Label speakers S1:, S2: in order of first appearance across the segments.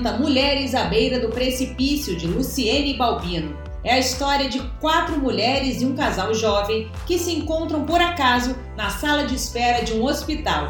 S1: apresenta Mulheres à Beira do Precipício, de Luciene Balbino. É a história de quatro mulheres e um casal jovem que se encontram por acaso na sala de espera de um hospital.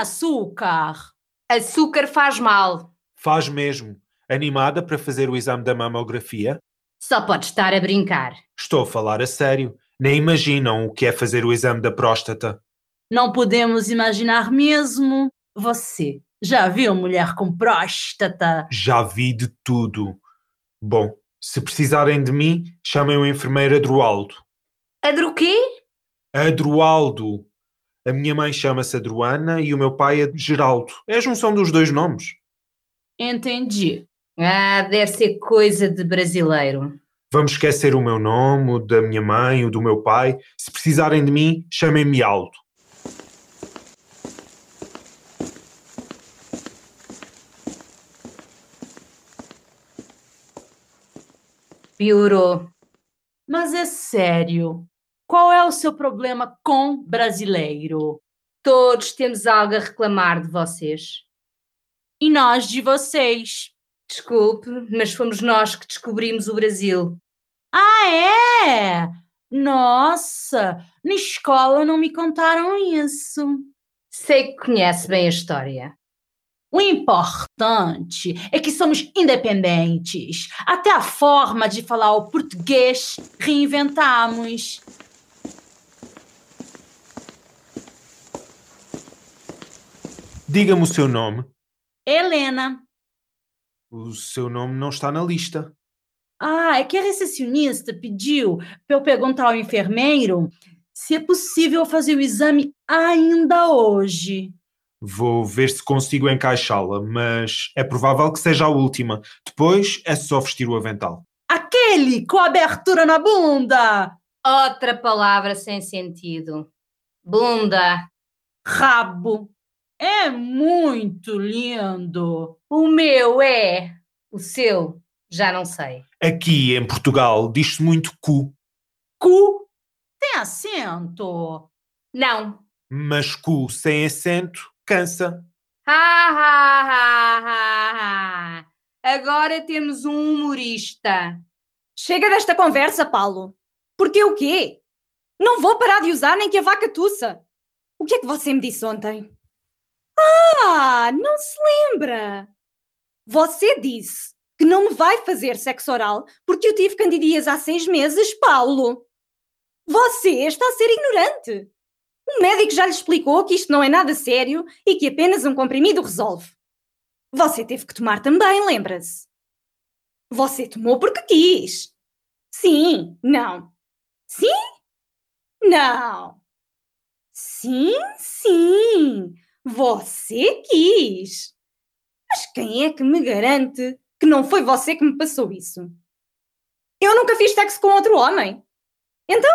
S2: Açúcar.
S3: Açúcar faz mal.
S4: Faz mesmo. Animada para fazer o exame da mamografia?
S3: Só pode estar a brincar.
S4: Estou a falar a sério. Nem imaginam o que é fazer o exame da próstata.
S2: Não podemos imaginar mesmo. Você já viu mulher com próstata?
S4: Já vi de tudo. Bom, se precisarem de mim, chamem o enfermeiro Adroaldo.
S3: Adro quê?
S4: Adroaldo. A minha mãe chama-se Adroana e o meu pai é Geraldo. É a junção dos dois nomes.
S2: Entendi.
S3: Ah, deve ser coisa de brasileiro.
S4: Vamos esquecer o meu nome, o da minha mãe, o do meu pai. Se precisarem de mim, chamem-me Aldo.
S3: Piorou.
S2: Mas é sério. Qual é o seu problema com brasileiro?
S3: Todos temos algo a reclamar de vocês.
S2: E nós de vocês.
S3: Desculpe, mas fomos nós que descobrimos o Brasil.
S2: Ah, é? Nossa, na escola não me contaram isso.
S3: Sei que conhece bem a história.
S2: O importante é que somos independentes. Até a forma de falar o português reinventamos.
S4: Diga-me o seu nome.
S2: Helena.
S4: O seu nome não está na lista.
S2: Ah, é que a recepcionista pediu para eu perguntar ao enfermeiro se é possível fazer o exame ainda hoje.
S4: Vou ver se consigo encaixá-la, mas é provável que seja a última. Depois é só vestir o avental.
S2: Aquele com a abertura na bunda!
S3: Outra palavra sem sentido. Bunda.
S2: Rabo. É muito lindo.
S3: O meu é. O seu, já não sei.
S4: Aqui em Portugal diz-se muito cu,
S2: Cu. Tem acento?
S3: Não.
S4: mas cu sem acento cansa.
S3: Ha, ha, ha, ha, ha. Agora temos um humorista.
S5: Chega desta conversa, Paulo. Porque o quê? Não vou parar de usar nem que a vaca tussa. O que é que você me disse ontem? Ah, não se lembra. Você disse que não me vai fazer sexo oral porque eu tive candidias há seis meses, Paulo. Você está a ser ignorante. O médico já lhe explicou que isto não é nada sério e que apenas um comprimido resolve. Você teve que tomar também, lembra-se? Você tomou porque quis. Sim, não. Sim? Não. Sim, sim. Você quis. Mas quem é que me garante que não foi você que me passou isso? Eu nunca fiz sexo com outro homem. Então,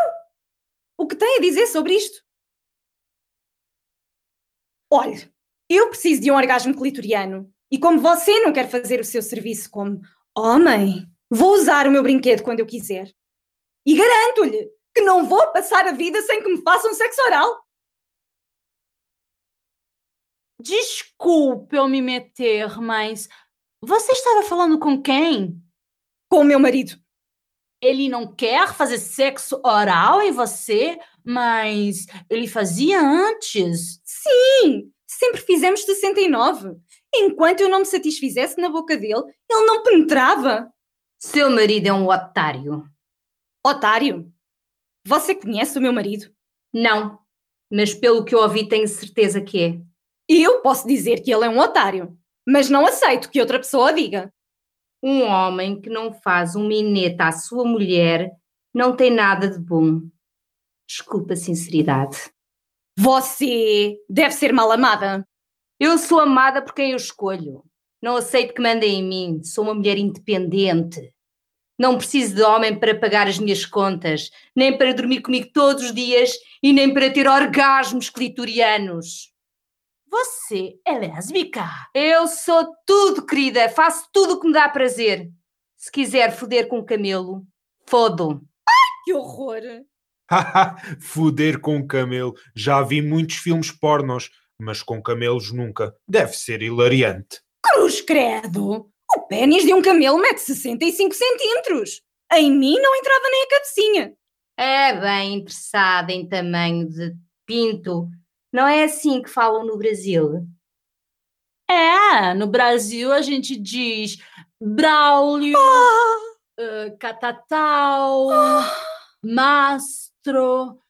S5: o que tem a dizer sobre isto? Olhe, eu preciso de um orgasmo clitoriano e como você não quer fazer o seu serviço como homem, vou usar o meu brinquedo quando eu quiser. E garanto-lhe que não vou passar a vida sem que me façam sexo oral.
S2: Desculpe eu me meter, mas você estava falando com quem?
S5: Com o meu marido.
S2: Ele não quer fazer sexo oral em você, mas ele fazia antes.
S5: Sim, sempre fizemos 69. Enquanto eu não me satisfizesse na boca dele, ele não penetrava.
S3: Seu marido é um otário.
S5: Otário. Você conhece o meu marido?
S3: Não. Mas pelo que eu ouvi, tenho certeza que é.
S5: Eu posso dizer que ele é um otário, mas não aceito que outra pessoa diga.
S3: Um homem que não faz um mineta à sua mulher não tem nada de bom. Desculpa a sinceridade.
S5: Você deve ser mal amada.
S3: Eu sou amada por quem eu escolho. Não aceito que mandem em mim. Sou uma mulher independente. Não preciso de homem para pagar as minhas contas, nem para dormir comigo todos os dias e nem para ter orgasmos clitorianos.
S2: Você é lésbica?
S3: Eu sou tudo, querida, faço tudo o que me dá prazer. Se quiser foder com um camelo, fodo.
S5: Que horror!
S4: Foder com um camelo. Já vi muitos filmes pornos, mas com camelos nunca. Deve ser hilariante.
S5: Cruz credo! O pênis de um camelo mede 65 centímetros. Em mim não entrava nem a cabecinha.
S3: É bem interessada em tamanho de pinto. Não é assim que falam no Brasil?
S2: É, no Brasil a gente diz Braulio, uh, Catatal, Mastro,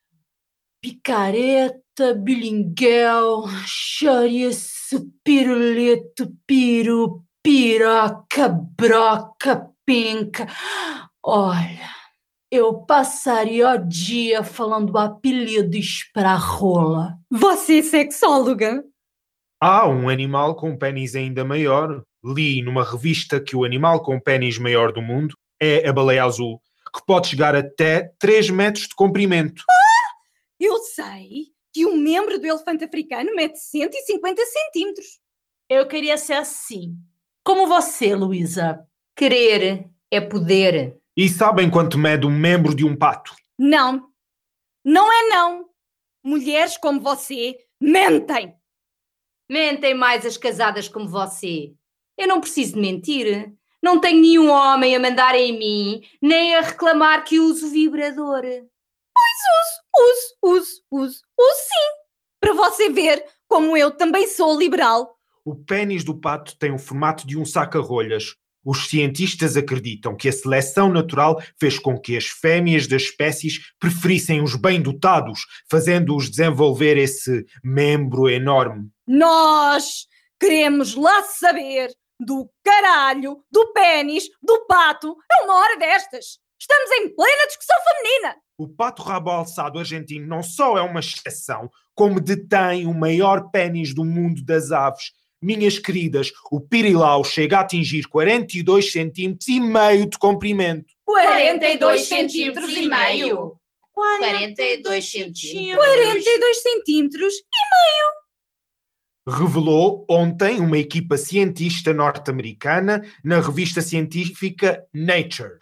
S2: Picareta, Bilinguel, Chouriço, Pirulito, Piru, Piroca, Broca, Pinca. Olha, eu passaria o dia falando apelidos pra rola.
S5: Você é sexóloga?
S4: Há um animal com pênis ainda maior. Li numa revista que o animal com pênis maior do mundo é a baleia azul, que pode chegar até 3 metros de comprimento.
S5: Eu sei que um membro do elefante africano mede 150 centímetros.
S2: Eu queria ser assim. Como você, Luísa.
S3: Querer é poder.
S4: E sabem quanto mede um membro de um pato?
S5: Não. Não é não. Mulheres como você mentem.
S3: Mentem mais as casadas como você. Eu não preciso de mentir. Não tenho nenhum homem a mandar em mim, nem a reclamar que uso vibrador.
S5: Uso, uso, uso, uso sim. Para você ver como eu também sou liberal.
S4: O pênis do pato tem o formato de um saca-rolhas. Os cientistas acreditam que a seleção natural fez com que as fêmeas das espécies preferissem os bem-dotados, fazendo-os desenvolver esse membro enorme.
S5: Nós queremos lá saber do caralho, do pênis, do pato, a uma hora destas. Estamos em plena discussão feminina.
S4: O pato rabo alçado argentino não só é uma exceção, como detém o maior pênis do mundo das aves. Minhas queridas, o pirilau chega a atingir 42 centímetros e meio de comprimento.
S3: 42 centímetros e meio.
S2: 42
S3: centímetros.
S5: 42 centímetros.
S4: Revelou ontem uma equipa cientista norte-americana na revista científica Nature.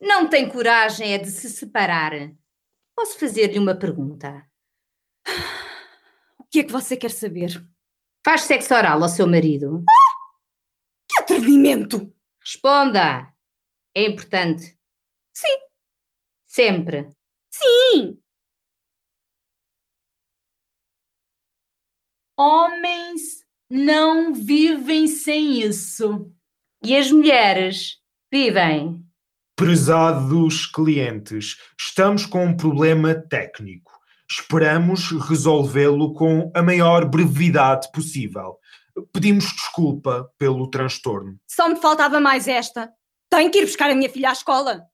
S3: Não tem coragem é de se separar. Posso fazer-lhe uma pergunta?
S5: O que é que você quer saber?
S3: Faz sexo oral ao seu marido?
S5: Que atrevimento!
S3: Responda! É importante.
S5: Sim.
S3: Sempre.
S5: Sim!
S2: Homens não vivem sem isso.
S3: E as mulheres vivem.
S4: Prezados clientes, estamos com um problema técnico. Esperamos resolvê-lo com a maior brevidade possível. Pedimos desculpa pelo transtorno.
S5: Só me faltava mais esta. Tenho que ir buscar a minha filha à escola.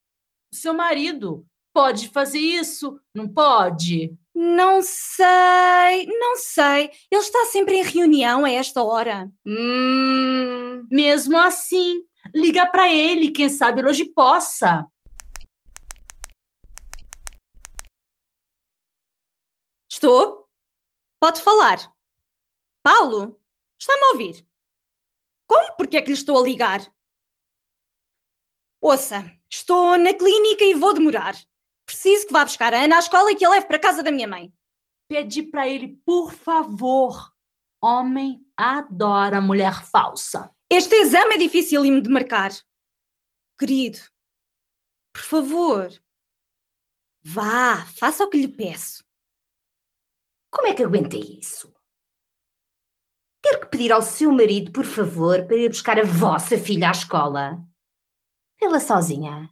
S2: O seu marido pode fazer isso, não pode?
S5: Não sei, não sei. Ele está sempre em reunião a esta hora.
S3: Hum,
S2: Mesmo assim, liga para ele, quem sabe ele hoje possa.
S5: Estou? Pode falar. Paulo, está-me a ouvir? Como? Porque é que lhe estou a ligar? Ouça, estou na clínica e vou demorar. Preciso que vá buscar a Ana à escola e que a leve para a casa da minha mãe.
S2: Pede para ele, por favor. Homem adora mulher falsa.
S5: Este exame é dificílimo de marcar. Querido, por favor, vá, faça o que lhe peço.
S3: como é que aguenta isso? Ter que pedir ao seu marido, por favor, para ir buscar a vossa filha à escola. Ela sozinha.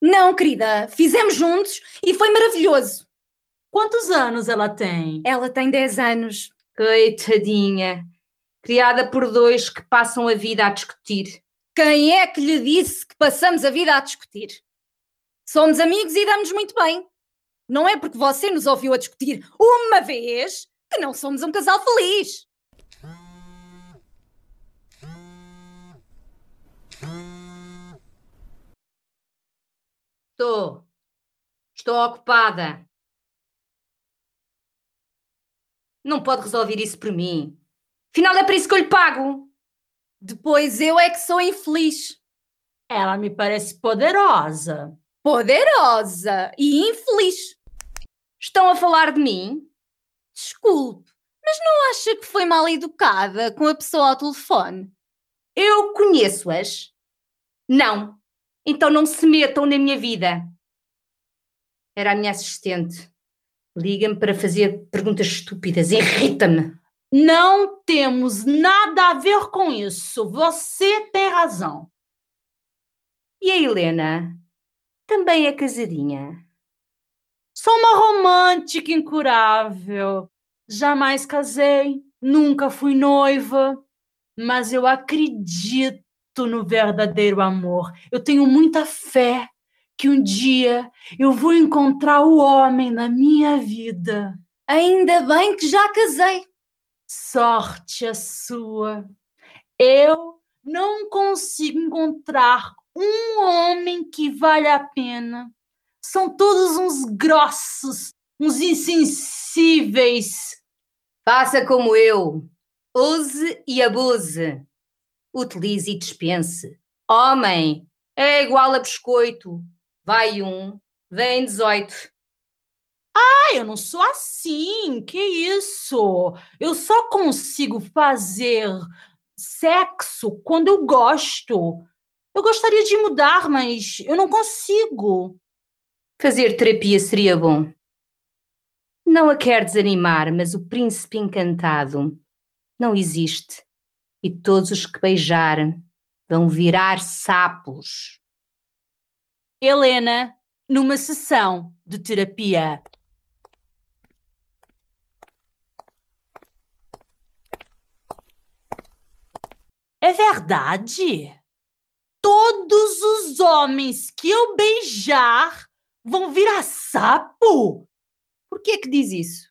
S5: Não, querida, fizemos juntos e foi maravilhoso.
S2: Quantos anos ela tem?
S5: Ela tem 10 anos.
S3: Coitadinha criada por dois que passam a vida a discutir.
S5: Quem é que lhe disse que passamos a vida a discutir? Somos amigos e damos muito bem. Não é porque você nos ouviu a discutir uma vez que não somos um casal feliz.
S3: Estou. Estou ocupada. Não pode resolver isso por mim. Afinal, é para isso que eu lhe pago.
S5: Depois eu é que sou infeliz.
S2: Ela me parece poderosa.
S5: Poderosa e infeliz.
S3: Estão a falar de mim?
S5: Desculpe, mas não acha que foi mal educada com a pessoa ao telefone?
S3: Eu conheço-as? Não. Então não se metam na minha vida. Era a minha assistente. Liga-me para fazer perguntas estúpidas. Irrita-me.
S2: Não temos nada a ver com isso. Você tem razão.
S3: E a Helena? Também é casadinha.
S2: Sou uma romântica incurável. Jamais casei, nunca fui noiva, mas eu acredito no verdadeiro amor. Eu tenho muita fé que um dia eu vou encontrar o homem na minha vida.
S5: Ainda bem que já casei.
S2: Sorte a sua. Eu não consigo encontrar um homem que vale a pena. São todos uns grossos, uns insensíveis.
S3: Faça como eu. Use e abuse. Utilize e dispense. Homem é igual a biscoito. Vai um, vem 18.
S2: Ah, eu não sou assim. Que isso? Eu só consigo fazer sexo quando eu gosto. Eu gostaria de mudar, mas eu não consigo.
S3: Fazer terapia seria bom. Não a quer desanimar, mas o príncipe encantado não existe. E todos os que beijar vão virar sapos.
S2: Helena, numa sessão de terapia. Verdade? Todos os homens que eu beijar vão virar sapo?
S5: Por que que diz isso?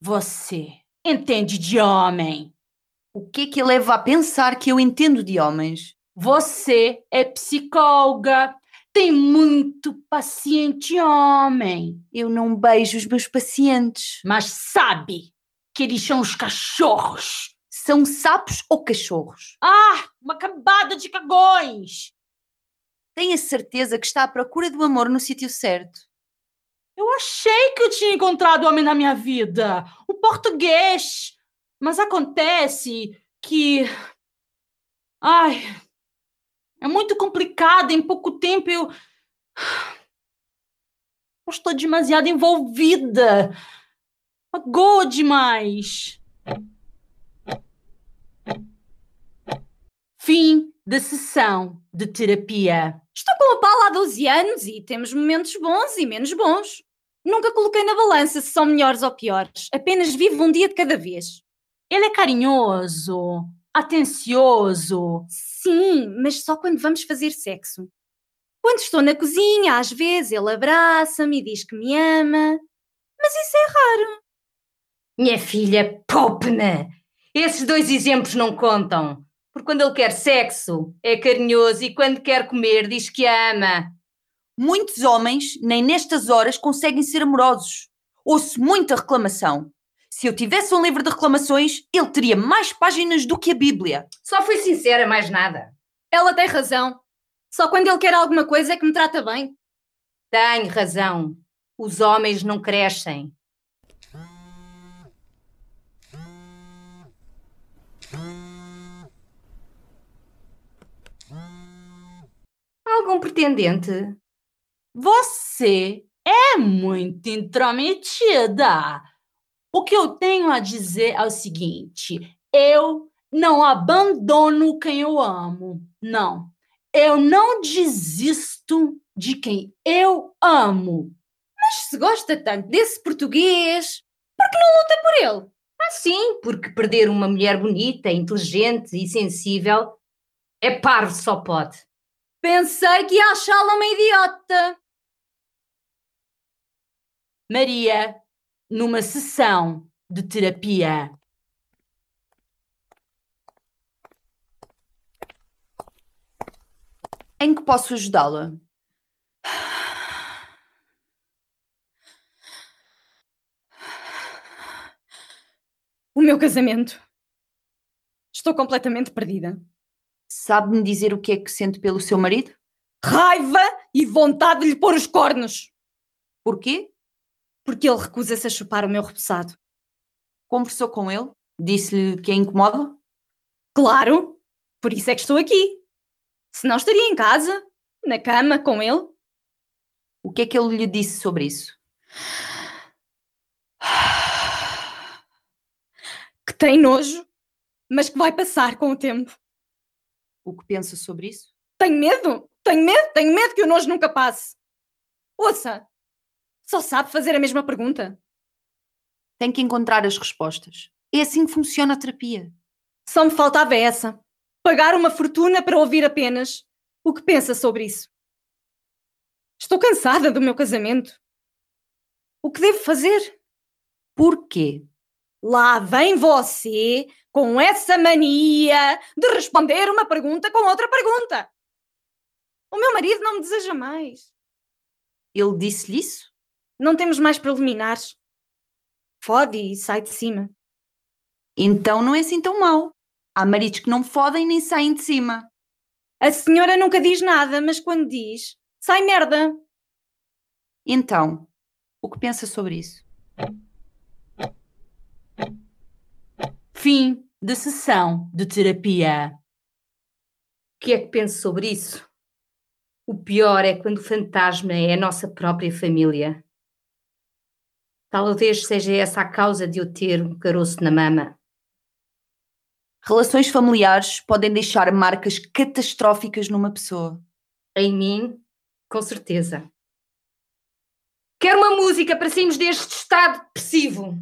S2: Você entende de homem.
S6: O que que leva a pensar que eu entendo de homens?
S2: Você é psicóloga. Tem muito paciente homem.
S6: Eu não beijo os meus pacientes.
S2: Mas sabe que eles são os cachorros.
S6: São sapos ou cachorros?
S2: Ah, uma cambada de cagões.
S6: Tenha certeza que está à procura do amor no sítio certo.
S2: Eu achei que eu tinha encontrado o homem na minha vida, o português. Mas acontece que. Ai. É muito complicado, em pouco tempo eu. Eu estou demasiado envolvida. Magoa demais. Fim da sessão de terapia.
S5: Estou com a Paula há 12 anos e temos momentos bons e menos bons. Nunca coloquei na balança se são melhores ou piores. Apenas vivo um dia de cada vez.
S2: Ele é carinhoso, atencioso.
S5: Sim, mas só quando vamos fazer sexo. Quando estou na cozinha, às vezes ele abraça-me e diz que me ama. Mas isso é raro.
S3: Minha filha, poupe-me! Esses dois exemplos não contam. Porque quando ele quer sexo, é carinhoso e quando quer comer, diz que a ama.
S6: Muitos homens, nem nestas horas, conseguem ser amorosos. Ouço muita reclamação. Se eu tivesse um livro de reclamações, ele teria mais páginas do que a Bíblia.
S3: Só fui sincera, mais nada.
S5: Ela tem razão. Só quando ele quer alguma coisa é que me trata bem.
S3: Tenho razão. Os homens não crescem. Algum pretendente?
S2: Você é muito intrometida. O que eu tenho a dizer é o seguinte: eu não abandono quem eu amo. Não. Eu não desisto de quem eu amo.
S5: Mas se gosta tanto desse português, por que não luta por ele?
S3: Ah, sim, porque perder uma mulher bonita, inteligente e sensível é parvo, só pode.
S5: Pensei que ia achá-la uma idiota.
S2: Maria, numa sessão de terapia.
S6: Em que posso ajudá-la?
S5: O meu casamento. Estou completamente perdida.
S6: Sabe-me dizer o que é que sente pelo seu marido?
S5: Raiva e vontade de lhe pôr os cornos.
S6: Porquê?
S5: Porque ele recusa-se a chupar o meu repousado.
S6: Conversou com ele? Disse-lhe que a incomoda?
S5: Claro! Por isso é que estou aqui. Se não estaria em casa, na cama, com ele.
S6: O que é que ele lhe disse sobre isso?
S5: Que tem nojo, mas que vai passar com o tempo.
S6: O que pensa sobre isso?
S5: Tenho medo! Tenho medo! Tenho medo que o nojo nunca passe! Ouça! Só sabe fazer a mesma pergunta.
S6: Tem que encontrar as respostas. É assim que funciona a terapia.
S5: Só me faltava essa. Pagar uma fortuna para ouvir apenas o que pensa sobre isso. Estou cansada do meu casamento. O que devo fazer?
S6: Porquê?
S5: Lá vem você com essa mania de responder uma pergunta com outra pergunta. O meu marido não me deseja mais.
S6: Ele disse-lhe isso?
S5: Não temos mais preliminares. Fode e sai de cima.
S6: Então não é assim tão mau. Há maridos que não fodem nem saem de cima.
S5: A senhora nunca diz nada, mas quando diz, sai merda.
S6: Então, o que pensa sobre isso?
S2: Fim de sessão de terapia.
S3: O que é que penso sobre isso? O pior é quando o fantasma é a nossa própria família. Talvez seja essa a causa de eu ter um caroço na mama.
S6: Relações familiares podem deixar marcas catastróficas numa pessoa.
S3: Em mim, com certeza. Quero uma música para sairmos deste estado depressivo.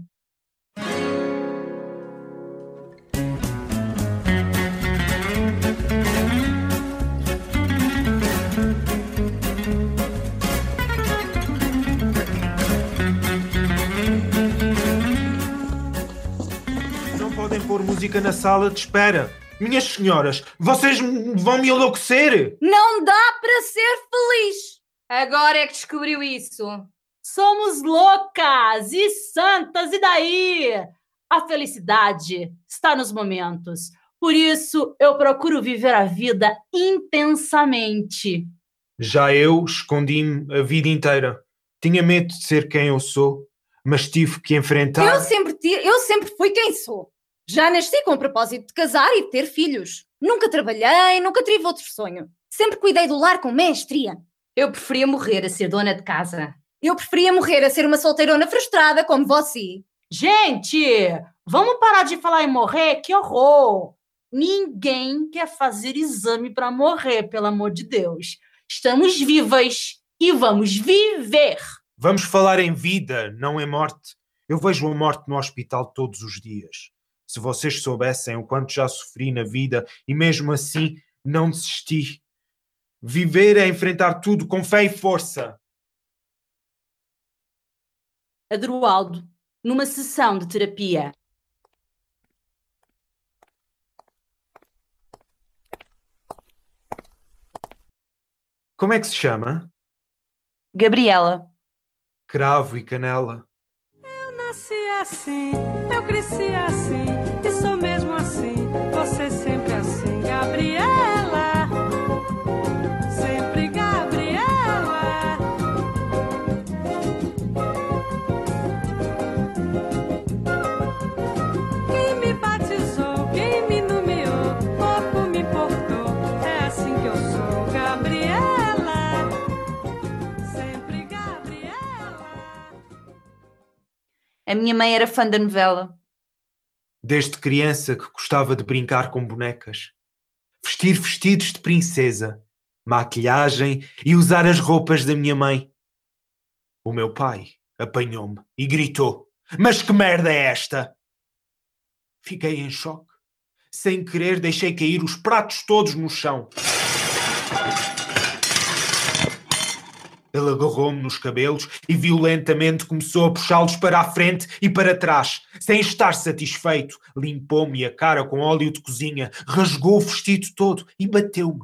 S4: Música na sala de espera. Minhas senhoras, vocês vão me enlouquecer!
S5: Não dá para ser feliz.
S3: Agora é que descobriu isso.
S2: Somos loucas e santas, e daí? A felicidade está nos momentos. Por isso, eu procuro viver a vida intensamente.
S4: Já eu escondi-me a vida inteira. Tinha medo de ser quem eu sou, mas tive que enfrentar.
S5: Eu sempre, eu sempre fui quem sou. Já nasci com o propósito de casar e de ter filhos. Nunca trabalhei, nunca tive outro sonho. Sempre cuidei do lar com mestria.
S3: Eu preferia morrer a ser dona de casa.
S5: Eu preferia morrer a ser uma solteirona frustrada como você.
S2: Gente, vamos parar de falar em morrer? Que horror! Ninguém quer fazer exame para morrer, pelo amor de Deus. Estamos vivas e vamos viver.
S4: Vamos falar em vida, não em morte. Eu vejo a morte no hospital todos os dias. Se vocês soubessem o quanto já sofri na vida e mesmo assim não desisti. Viver é enfrentar tudo com fé e força.
S2: Adroaldo, numa sessão de terapia.
S4: Como é que se chama?
S6: Gabriela,
S4: Cravo e canela.
S7: Nasci assim, eu cresci assim, e sou mesmo assim, você sempre assim, Gabriela.
S6: A minha mãe era fã da novela.
S4: Desde criança que gostava de brincar com bonecas. Vestir vestidos de princesa, maquilhagem e usar as roupas da minha mãe. O meu pai apanhou-me e gritou: Mas que merda é esta? Fiquei em choque. Sem querer, deixei cair os pratos todos no chão. Ele agarrou-me nos cabelos e violentamente começou a puxá-los para a frente e para trás. Sem estar satisfeito, limpou-me a cara com óleo de cozinha, rasgou o vestido todo e bateu-me.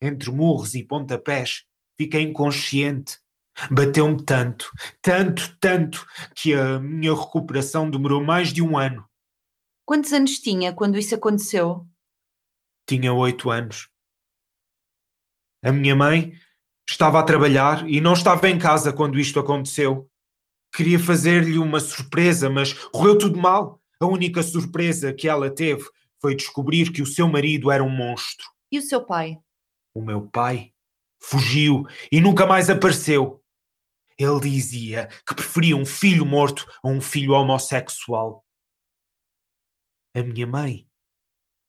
S4: Entre murros e pontapés, fiquei inconsciente. Bateu-me tanto, tanto, tanto, que a minha recuperação demorou mais de um ano.
S6: Quantos anos tinha quando isso aconteceu?
S4: Tinha oito anos. A minha mãe estava a trabalhar e não estava em casa quando isto aconteceu. Queria fazer-lhe uma surpresa, mas correu tudo mal. A única surpresa que ela teve foi descobrir que o seu marido era um monstro.
S6: E o seu pai?
S4: O meu pai fugiu e nunca mais apareceu. Ele dizia que preferia um filho morto a um filho homossexual. A minha mãe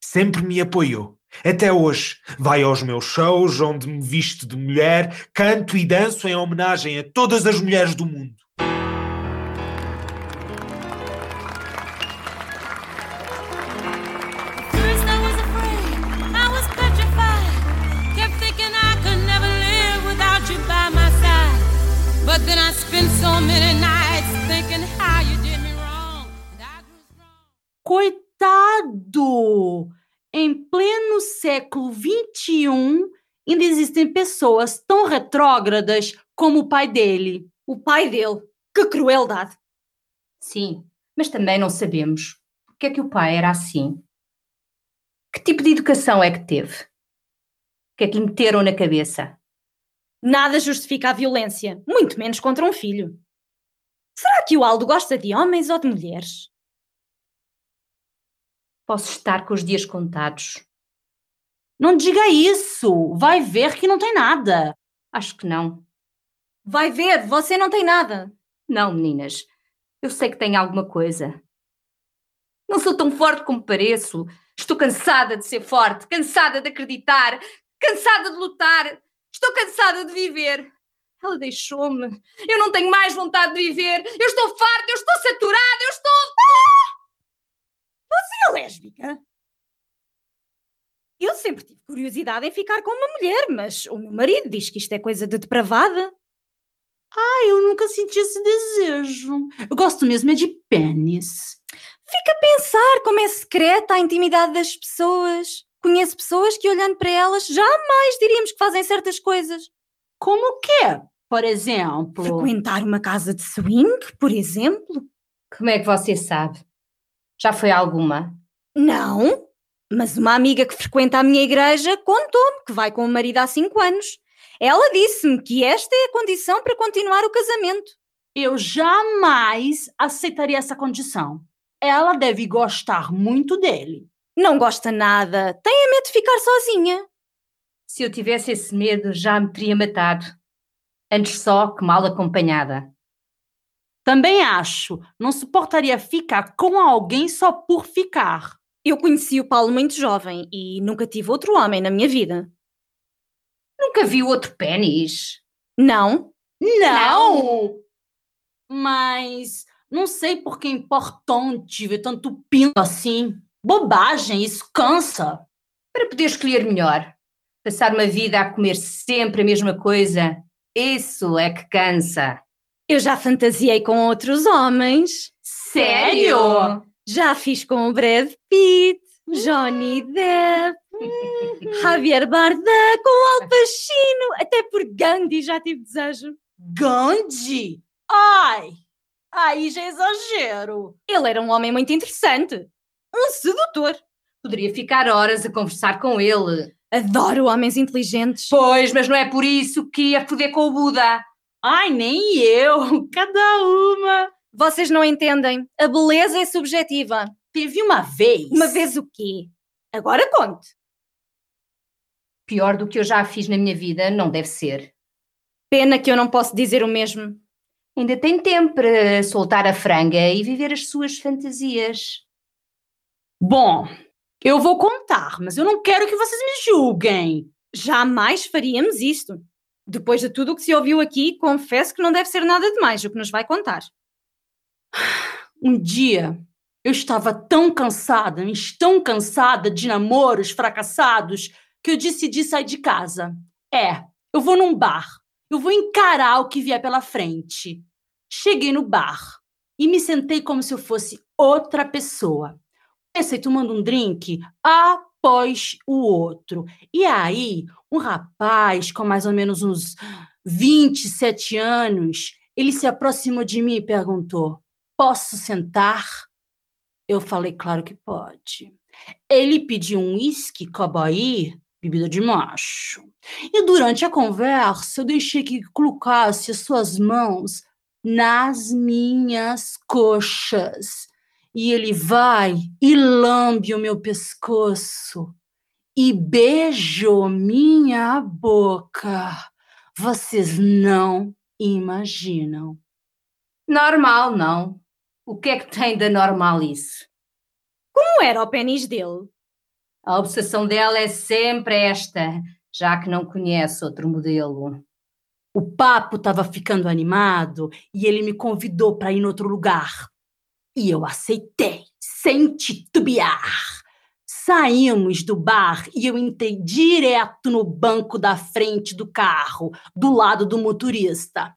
S4: sempre me apoiou. Até hoje vai aos meus shows onde me visto de mulher, canto e danço em homenagem a todas as mulheres do mundo.
S7: First I was afraid, I was petrified. Kept thinking I could never live without you by my side. But then I spent so many nights thinking how you did me wrong. And I grew strong.
S2: Coitado! Em pleno século XXI, ainda existem pessoas tão retrógradas como o pai dele.
S5: O pai dele. Que crueldade.
S3: Sim, mas também não sabemos porque é que o pai era assim. Que tipo de educação é que teve? O que é que lhe meteram na cabeça?
S5: Nada justifica a violência, muito menos contra um filho. Será que o Aldo gosta de homens ou de mulheres?
S3: Posso estar com os dias contados.
S2: Não diga isso! Vai ver que não tem nada.
S3: Acho que não.
S5: Vai ver, você não tem nada.
S3: Não, meninas. Eu sei que tenho alguma coisa. Não sou tão forte como pareço. Estou cansada de ser forte, cansada de acreditar, cansada de lutar. Estou cansada de viver. Ela deixou-me. Eu não tenho mais vontade de viver. Eu estou farta, eu estou saturada, eu estou.
S5: Você é lésbica? Eu sempre tive curiosidade em ficar com uma mulher, mas o meu marido diz que isto é coisa de depravada.
S2: Ah, eu nunca senti esse desejo. Eu gosto mesmo é de pênis.
S5: Fica a pensar como é secreta a intimidade das pessoas. Conheço pessoas que, olhando para elas, jamais diríamos que fazem certas coisas.
S2: Como o quê? Por exemplo.
S5: Frequentar uma casa de swing, por exemplo?
S3: Como é que você sabe? Já foi alguma?
S5: Não, mas uma amiga que frequenta a minha igreja contou-me que vai com o marido há cinco anos. Ela disse-me que esta é a condição para continuar o casamento.
S2: Eu jamais aceitaria essa condição. Ela deve gostar muito dele.
S5: Não gosta nada, tem medo de ficar sozinha.
S3: Se eu tivesse esse medo, já me teria matado. Antes só que mal acompanhada.
S2: Também acho. Não suportaria ficar com alguém só por ficar.
S5: Eu conheci o Paulo muito jovem e nunca tive outro homem na minha vida.
S3: Nunca vi outro pênis.
S5: Não,
S2: Não! Mas não sei por que é importante ver tanto pinto assim. Bobagem, isso cansa.
S3: Para poder escolher melhor. Passar uma vida a comer sempre a mesma coisa. Isso é que cansa.
S5: Eu já fantasiei com outros homens.
S2: Sério?
S5: Já fiz com o Brad Pitt, Johnny Depp, Javier Bardem, com o Al Pacino, até por Gandhi já tive desejo.
S2: Gandhi? Ai! Aí já é exagero.
S5: Ele era um homem muito interessante. Um sedutor.
S3: Poderia ficar horas a conversar com ele.
S5: Adoro homens inteligentes.
S3: Pois, mas não é por isso que ia foder com o Buda.
S2: Ai, nem eu. Cada uma.
S5: Vocês não entendem. A beleza é subjetiva.
S2: Teve uma vez.
S5: Uma vez o quê? Agora conte.
S3: Pior do que eu já fiz na minha vida, não deve ser.
S5: Pena que eu não posso dizer o mesmo.
S3: Ainda tem tempo para soltar a franga e viver as suas fantasias.
S2: Bom, eu vou contar, mas eu não quero que vocês me julguem.
S5: Jamais faríamos isto. Depois de tudo o que se ouviu aqui, confesso que não deve ser nada demais o que nos vai contar.
S2: Um dia eu estava tão cansada, mas tão cansada de namoros fracassados que eu decidi sair de casa. É, eu vou num bar. Eu vou encarar o que vier pela frente. Cheguei no bar e me sentei como se eu fosse outra pessoa. Comecei tomando um drink após o outro. E aí, um rapaz com mais ou menos uns 27 anos, ele se aproximou de mim e perguntou: Posso sentar? Eu falei, claro que pode. Ele pediu um uísque cobaí, bebida de macho. E durante a conversa, eu deixei que colocasse as suas mãos nas minhas coxas. E ele vai e lambe o meu pescoço e beijou minha boca. Vocês não imaginam.
S3: Normal, não. O que é que tem de normal isso?
S5: Como era o pênis dele?
S3: A obsessão dela é sempre esta, já que não conhece outro modelo.
S2: O papo estava ficando animado e ele me convidou para ir em outro lugar. E eu aceitei, sem titubear. Saímos do bar e eu entrei direto no banco da frente do carro, do lado do motorista.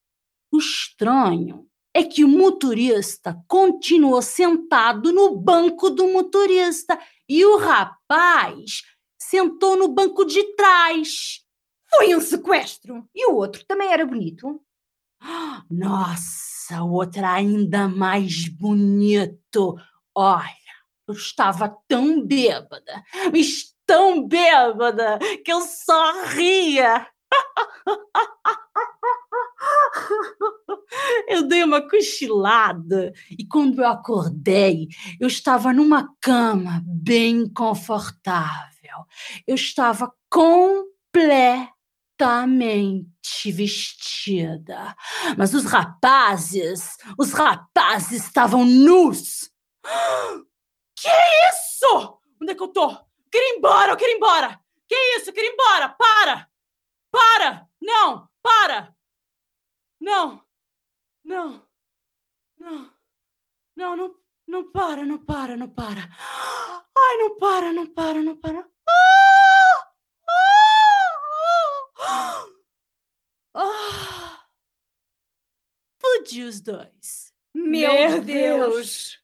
S2: O estranho é que o motorista continuou sentado no banco do motorista e o rapaz sentou no banco de trás.
S5: Foi um sequestro!
S3: E o outro também era bonito.
S2: Nossa, o outro era ainda mais bonito. Olha, eu estava tão bêbada, mas tão bêbada, que eu só ria. Eu dei uma cochilada e quando eu acordei, eu estava numa cama bem confortável. Eu estava completamente vestida. Mas os rapazes, os rapazes estavam nus. Que isso? Onde é que eu tô? Quero ir embora, eu quero ir embora. Que isso? Eu quero ir embora. Para! Para! Não! Para! Não! Não! Não! Não, não, não para, não para, não para. Ai, não para, não para, não para. Ah! Ah! Pude os dois.
S5: Meu, Deus.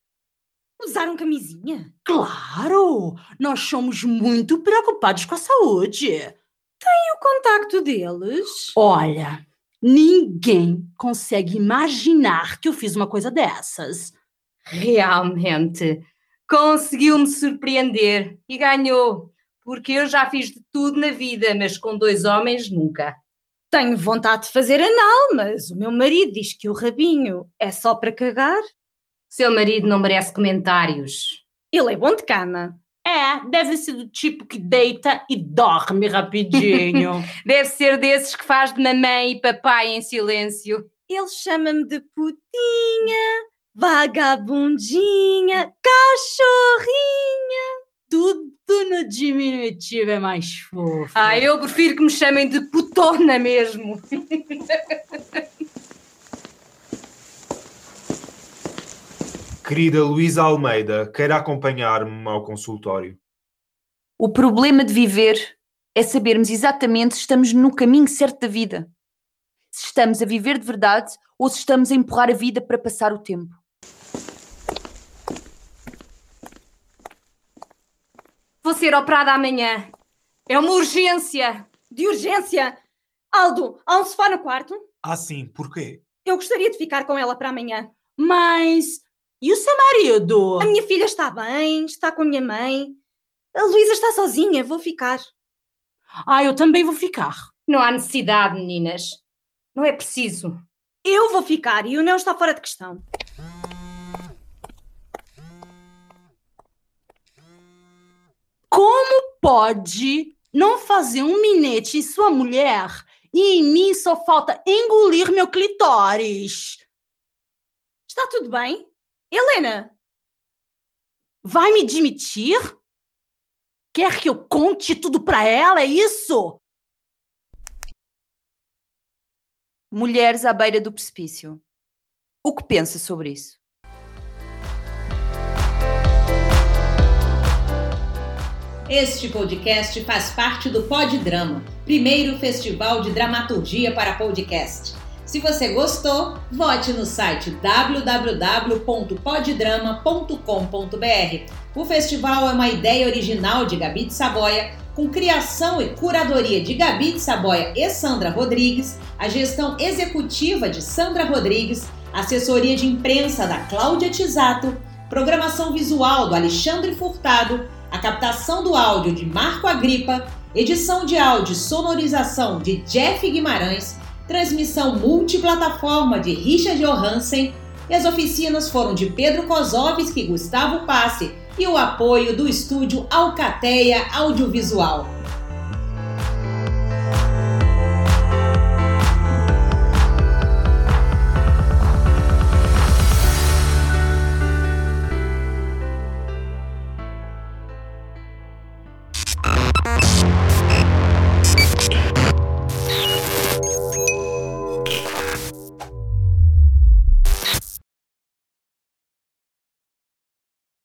S5: Usaram camisinha?
S2: Claro! Nós somos muito preocupados com a saúde.
S5: E o contacto deles?
S2: Olha, ninguém consegue imaginar que eu fiz uma coisa dessas.
S3: Realmente. Conseguiu-me surpreender e ganhou. Porque eu já fiz de tudo na vida, mas com dois homens nunca.
S5: Tenho vontade de fazer anal, mas o meu marido diz que o rabinho é só para cagar.
S3: Seu marido não merece comentários.
S5: Ele é bom de cana.
S2: É, deve ser do tipo que deita e dorme rapidinho.
S3: Deve ser desses que faz de mamãe e papai em silêncio.
S5: Ele chama-me de putinha, vagabundinha, cachorrinha.
S2: Tudo no diminutivo é mais fofo.
S3: Ah, eu prefiro que me chamem de putona mesmo.
S4: Querida Luísa Almeida, queira acompanhar-me ao consultório.
S6: O problema de viver é sabermos exatamente se estamos no caminho certo da vida. Se estamos a viver de verdade ou se estamos a empurrar a vida para passar o tempo.
S3: Vou ser operada amanhã. É uma urgência.
S5: De urgência! Aldo, há um sofá no quarto?
S4: Ah, sim, porquê?
S5: Eu gostaria de ficar com ela para amanhã.
S2: Mas e o seu marido?
S5: A minha filha está bem, está com a minha mãe. A Luísa está sozinha, vou ficar.
S2: Ah, eu também vou ficar.
S3: Não há necessidade, meninas. Não é preciso.
S5: Eu vou ficar e o não está fora de questão.
S2: Como pode não fazer um minete em sua mulher e em mim só falta engolir meu clitóris?
S5: Está tudo bem? Helena!
S2: Vai me demitir? Quer que eu conte tudo pra ela, é isso?
S6: Mulheres à beira do precipício. O que pensa sobre isso?
S1: Este podcast faz parte do Pod Drama, primeiro festival de dramaturgia para podcast. Se você gostou, vote no site www.poddrama.com.br. O festival é uma ideia original de Gabi de Saboia, com criação e curadoria de Gabi de Saboia e Sandra Rodrigues, a gestão executiva de Sandra Rodrigues, assessoria de imprensa da Cláudia Tisato, programação visual do Alexandre Furtado, a captação do áudio de Marco Agripa, edição de áudio e sonorização de Jeff Guimarães, transmissão multiplataforma de Richard Johansen e as oficinas foram de Pedro Kozovski e Gustavo Passe e o apoio do estúdio Alcateia Audiovisual.